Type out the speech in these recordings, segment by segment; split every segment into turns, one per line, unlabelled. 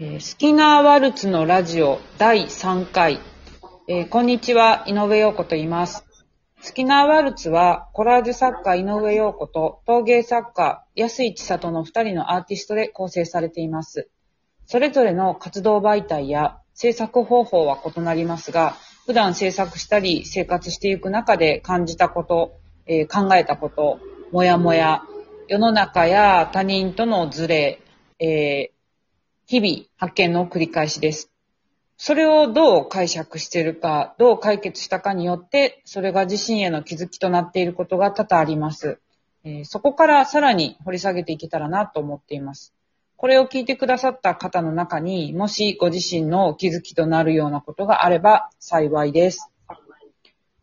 えースキナーワルツのラジオ第3回、えーこんにちは、井上陽子と言います。スキナーワルツは、コラージュ作家井上陽子と陶芸作家安井千里の2人のアーティストで構成されています。それぞれの活動媒体や制作方法は異なりますが、普段制作したり生活していく中で感じたこと、えー考えたこと、もやもや、世の中や他人とのズレ、えー日々発見の繰り返しです。それをどう解釈しているか、どう解決したかによって、それが自身への気づきとなっていることが多々あります。えーそこからさらに掘り下げていけたらなと思っています。これを聞いてくださった方の中にもしご自身の気づきとなるようなことがあれば幸いです。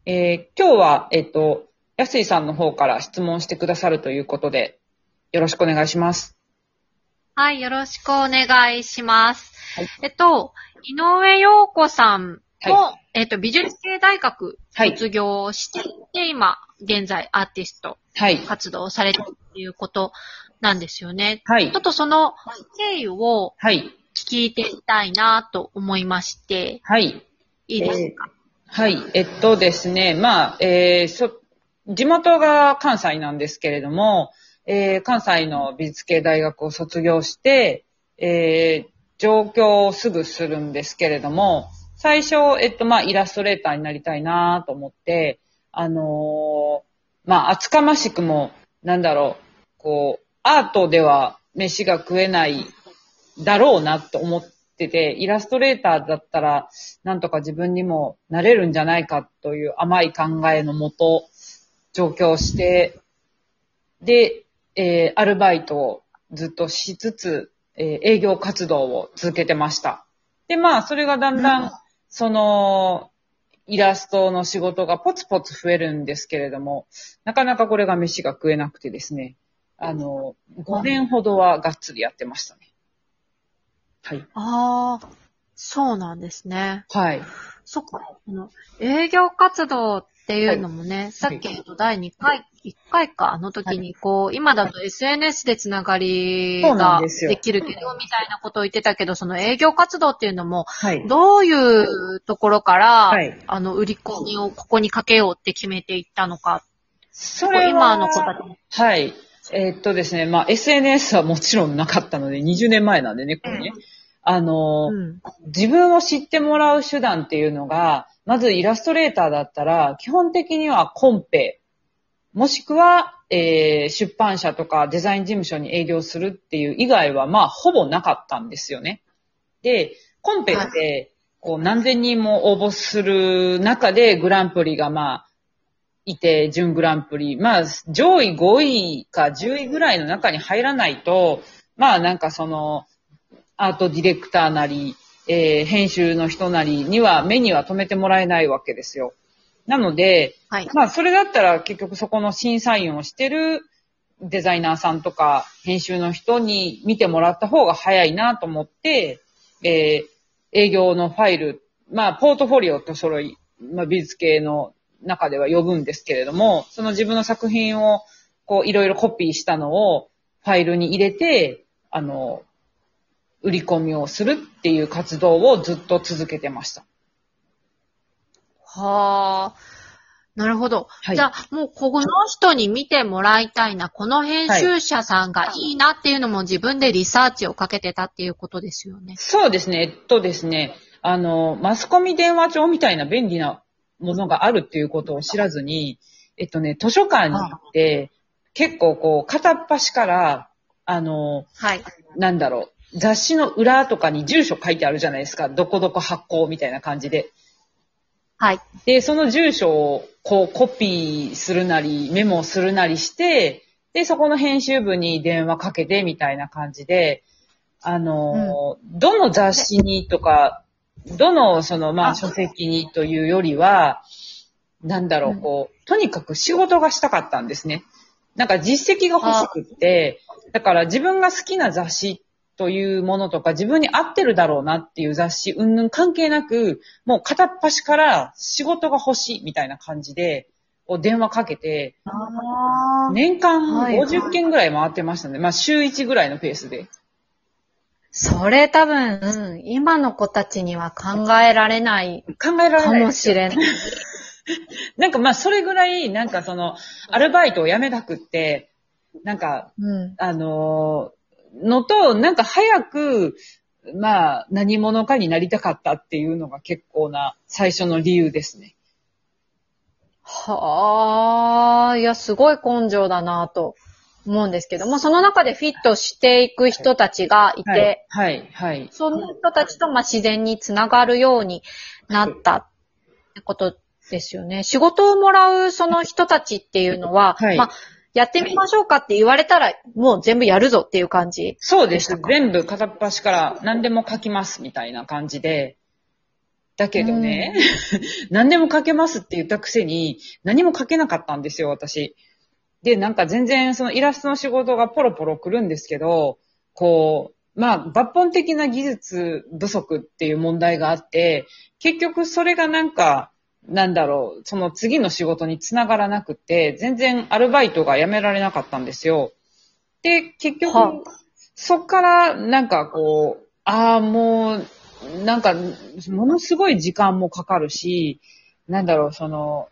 えー今日は、えっと、安井さんの方から質問してくださるということで、よろしくお願いします。
はい、よろしくお願いします。
はい
えっと、井上陽子さんも、
は
えっと、美術系大学
はい。
卒業していて、今、現在アーティスト
はい。
活動をされているということなんですよね。
はい
ちょっ。とその経緯を
はい。
聞いてみたいなと思いまして、
はい。
いいですか、
はい。えっとですね、まあ、えーそ、地元が関西なんですけれども、えー関西の美術系大学を卒業して、えー上京をすぐするんですけれども、最初、えっと、まあ、イラストレーターになりたいなと思って、あのーまあ、厚かましくも、なんだろう、こう、アートでは飯が食えないだろうなと思ってて、イラストレーターだったら、なんとか自分にもなれるんじゃないかという甘い考えのもと、上京して、で、えーアルバイトをずっとしつつ、えー営業活動を続けてました。で、まあ、それがだんだん、
うん
その、イラストの仕事がポツポツ増えるんですけれども、なかなかこれが飯が食えなくてですね、あの、5年ほどはがっつりやってましたね。はい。
ああ、そうなんですね。
はい。
そっか、あの、営業活動っていうのもね、さっきの第2回、1回か、あの時に、こう、今だと SNS でつながりが
で
きるけど、みたいなことを言ってたけど、その営業活動っていうのも、
はい。
どういうところから、
はい
あの、売り込みをここにかけようって決めていったのか、
それは
今の子たち
はい。えーっとですね、まあ、SNS はもちろんなかったので、20年前なんでね、これね。あのー、
うん。
自分を知ってもらう手段っていうのが、まずイラストレーターだったら、基本的にはコンペ、もしくは、えー出版社とかデザイン事務所に営業するっていう以外は、まあ、ほぼなかったんですよね。で、コンペって、こう、何千人も応募する中で、グランプリがまあ、いて、準グランプリ。まあ、上位5位か10位ぐらいの中に入らないと、まあ、なんかその、アートディレクターなり、えー編集の人なりには目には留めてもらえないわけですよ。なので、
はい。
まあそれだったら結局そこの審査員をしてるデザイナーさんとか編集の人に見てもらった方が早いなと思って、えー営業のファイル、まあポートフォリオと揃い、まあ美術系の中では呼ぶんですけれども、その自分の作品をこういろいろコピーしたのをファイルに入れて、あの、売り込みをするっていう活動をずっと続けてました。
はあ。なるほど。
はい
じゃあ、もうこの人に見てもらいたいな、この編集者さんがいいなっていうのも自分でリサーチをかけてたっていうことですよね。
そうですね。えっとですね、あの、マスコミ電話帳みたいな便利なものがあるっていうことを知らずに、えっとね、図書館に行って、結構こう、片っ端から、あの、
はい。
なんだろう、雑誌の裏とかに住所書いてあるじゃないですか。どこどこ発行みたいな感じで。
はい。
で、その住所をこうコピーするなり、メモするなりして、で、そこの編集部に電話かけてみたいな感じで、あの、どの雑誌にとか、どのそのまあ
あ
書籍にというよりは、なんだろう、
うん
こう、とにかく仕事がしたかったんですね。なんか実績が欲しくって、だから自分が好きな雑誌というものとか、自分に合ってるだろうなっていう雑誌、うんぬん関係なく、もう片っ端から仕事が欲しいみたいな感じで、こう電話かけて、
あ
年間
はいはい
50件ぐらい回ってましたね。まあ週1ぐらいのペースで。
それ多分、うん今の子たちには考えられない
考えられ
か
ない。
もしれない。
なんかまあ、それぐらい、なんかその、アルバイトを辞めたくって、なんか、
うん。
あのーのと、なんか早く、まあ、何者かになりたかったっていうのが結構な最初の理由ですね。
はあ、いや、すごい根性だなと思うんですけども、その中でフィットしていく人たちがいて、
はい、はい、はい。
その人たちとまあ自然につながるようになったってことですよね。仕事をもらうその人たちっていうのは、
はい
まあ、やってみましょうかって言われたら、もう全部やるぞっていう感じ？
そうで
です
全部片っ端から何でも書きますみたいな感じで。だけどね、何でも書けますって言ったくせに、何も書けなかったんですよ、私。で、なんか全然そのイラストの仕事がポロポロ来るんですけど、こう、まあ、抜本的な技術不足っていう問題があって、結局それがなんか、なんだろう、その次の仕事につながらなくて、全然アルバイトが辞められなかったんですよ。で、結局、
は
そっから、なんかこう、ああ、もう、なんか、ものすごい時間もかかるし、なんだろう、その、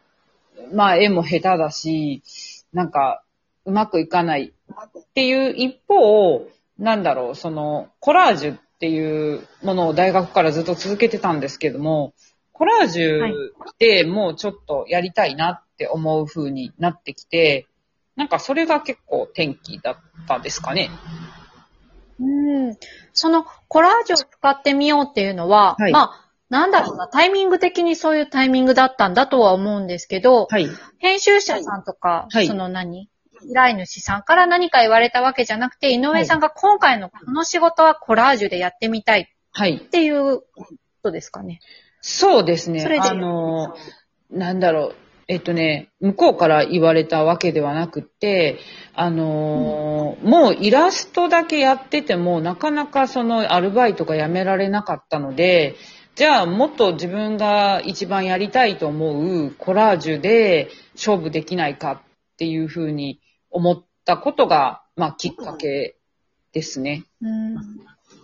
まあ、絵も下手だし、なんか、うまくいかないっていう一方、なんだろう、その、コラージュっていうものを大学からずっと続けてたんですけども、コラージュってもうちょっとやりたいなって思う風になってきて、なんかそれが結構転機だったですかね。
うん。そのコラージュを使ってみようっていうのは、
はい
まあ、なんだろうな、タイミング的にそういうタイミングだったんだとは思うんですけど、
はい。
編集者さんとか、
はい
その何依頼主さんから何か言われたわけじゃなくて、井上さんが今回のこの仕事はコラージュでやってみたいっ
はい。
ていうことですかね。
そうですね。
それで
あの、なんだろう。えっとね、向こうから言われたわけではなくって、あのーもうイラストだけやってても、なかなかそのアルバイトが辞められなかったので、じゃあもっと自分が一番やりたいと思うコラージュで勝負できないかっていうふうに思ったことが、まあきっかけですね。
うん。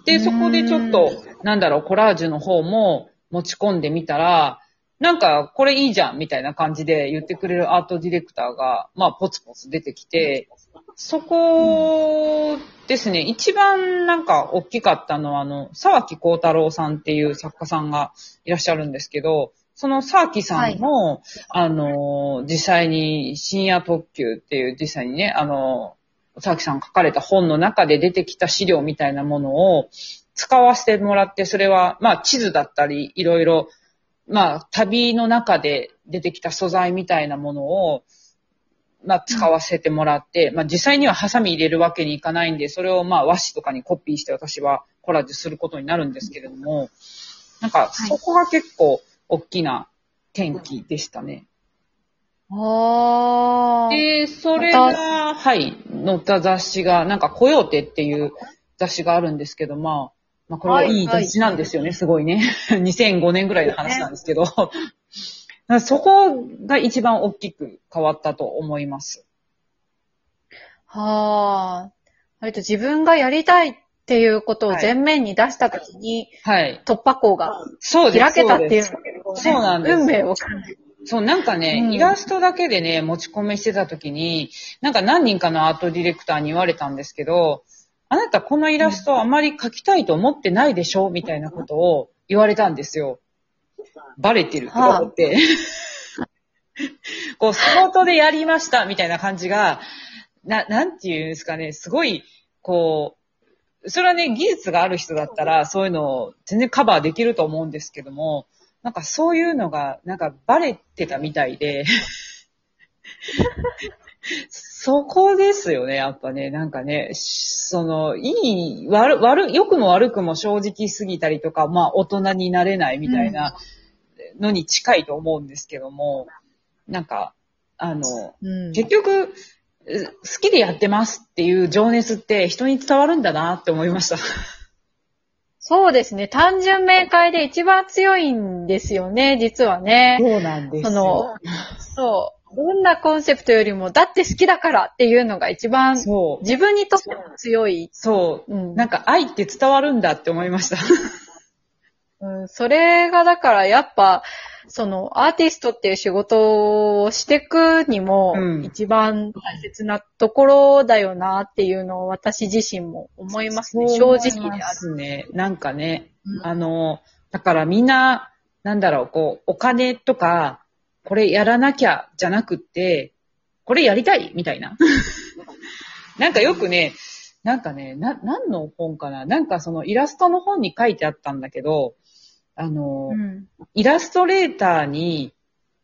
で、
うん
そこでちょっと、なんだろう、コラージュの方も持ち込んでみたら、なんか、これいいじゃん、みたいな感じで言ってくれるアートディレクターが、まあ、ポツポツ出てきて、そこですね、一番なんか大きかったのは、あの、沢木幸太郎さんっていう作家さんがいらっしゃるんですけど、その沢木さんも、あの、実際に深夜特急っていう実際にね、あの、沢木さんが書かれた本の中で出てきた資料みたいなものを使わせてもらって、それは、まあ地図だったり、いろいろ、まあ旅の中で出てきた素材みたいなものを、まあ使わせてもらって、まあ実際にはハサミ入れるわけにいかないんで、それをまあ和紙とかにコピーして私はコラージュすることになるんですけれども、なんかそこが結構大きな転機でしたね。
ああ。
で、それが、はい、載った雑誌が、なんか、コヨーテっていう雑誌があるんですけど、まあ、まあ、これはいい雑誌なんですよね、すごいね。2005年ぐらいの話なんですけど、そこが一番大きく変わったと思います。
はあ。割と自分がやりたいっていうことを前面に出したときに、
はい。
突破口が。開けたっていう
そうなんです
運命を感じる。
そう、なんかね、
うん
イラストだけでね、持ち込みしてた時に、なんか何人かのアートディレクターに言われたんですけど、あなたこのイラストあまり描きたいと思ってないでしょみたいなことを言われたんですよ。バレてるとか思って。こう、仕事でやりましたみたいな感じが、な、なんていうんですかね、すごい、こう、それはね、技術がある人だったら、そういうのを全然カバーできると思うんですけども、なんかそういうのが、なんかバレてたみたいで、そこですよね、やっぱね、なんかね、しその、いい、悪、悪、良くも悪くも正直すぎたりとか、まあ大人になれないみたいなのに近いと思うんですけども、なんか、あの、
うん
結局、う好きでやってますっていう情熱って人に伝わるんだなって思いました。
そうですね。単純明快で一番強いんですよね、実はね。
そうなんで
その、そう。どんなコンセプトよりも、だって好きだからっていうのが一番
そう。
自分にとっても強い。
そう。
うん
なんか愛って伝わるんだって思いました。
うん、それがだからやっぱ、そのアーティストっていう仕事をしていくにも
うん
一番大切なところだよなっていうのを私自身も思いますね。正直である。
すね。なんかね、
うん
あの、だからみんな、なんだろう、こう、お金とか、これやらなきゃじゃなくって、これやりたいみたいな。なんかよくね、なんかね、な、何の本かななんかそのイラストの本に書いてあったんだけど、あの、
うん
イラストレーターに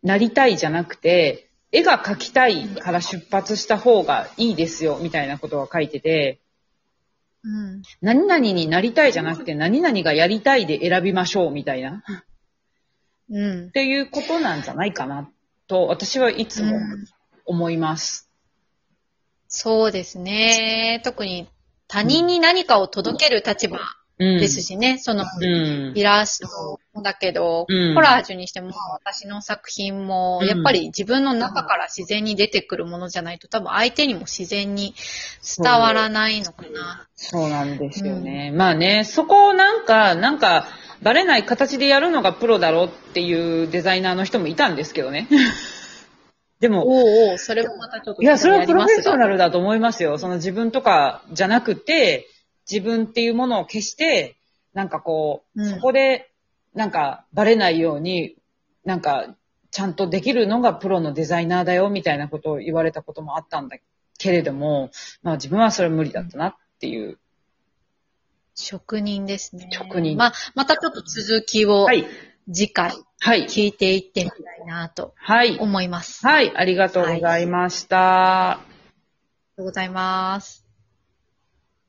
なりたいじゃなくて、絵が描きたいから出発した方がいいですよ、みたいなことが書いてて、
うん
何々になりたいじゃなくて、何々がやりたいで選びましょう、みたいな。
うん
っていうことなんじゃないかな、と、私はいつも
うん
思います。
そうですね。特に他人に何かを届ける立場
うん。
ですしね。その、
うん。
イラストもだけど、
うん
コラージュにしても私の作品も、
うん
やっぱり自分の中から自然に出てくるものじゃないと多分相手にも自然に伝わらないのかな。
そうなんですよね。まあね、そこをなんか、なんか、バレない形でやるのがプロだろうっていうデザイナーの人もいたんですけどね。でも、
おうおう、それもまたちょっと
いや、それはプロフェッショナ
ル。
ルだと思いますよ。その自分とかじゃなくて、自分っていうものを消して、なんかこう、
うん
そこで、なんかバレないように、なんか、ちゃんとできるのがプロのデザイナーだよ、みたいなことを言われたこともあったんだけれども、まあ自分はそれ無理だったなっていう。
職人ですね。
職人
まあ、またちょっと続きを
はい。
次回
はい。
聞いていってみたいなと
はい。
思います。
はい。ありがとうございました。
ありがとうございます。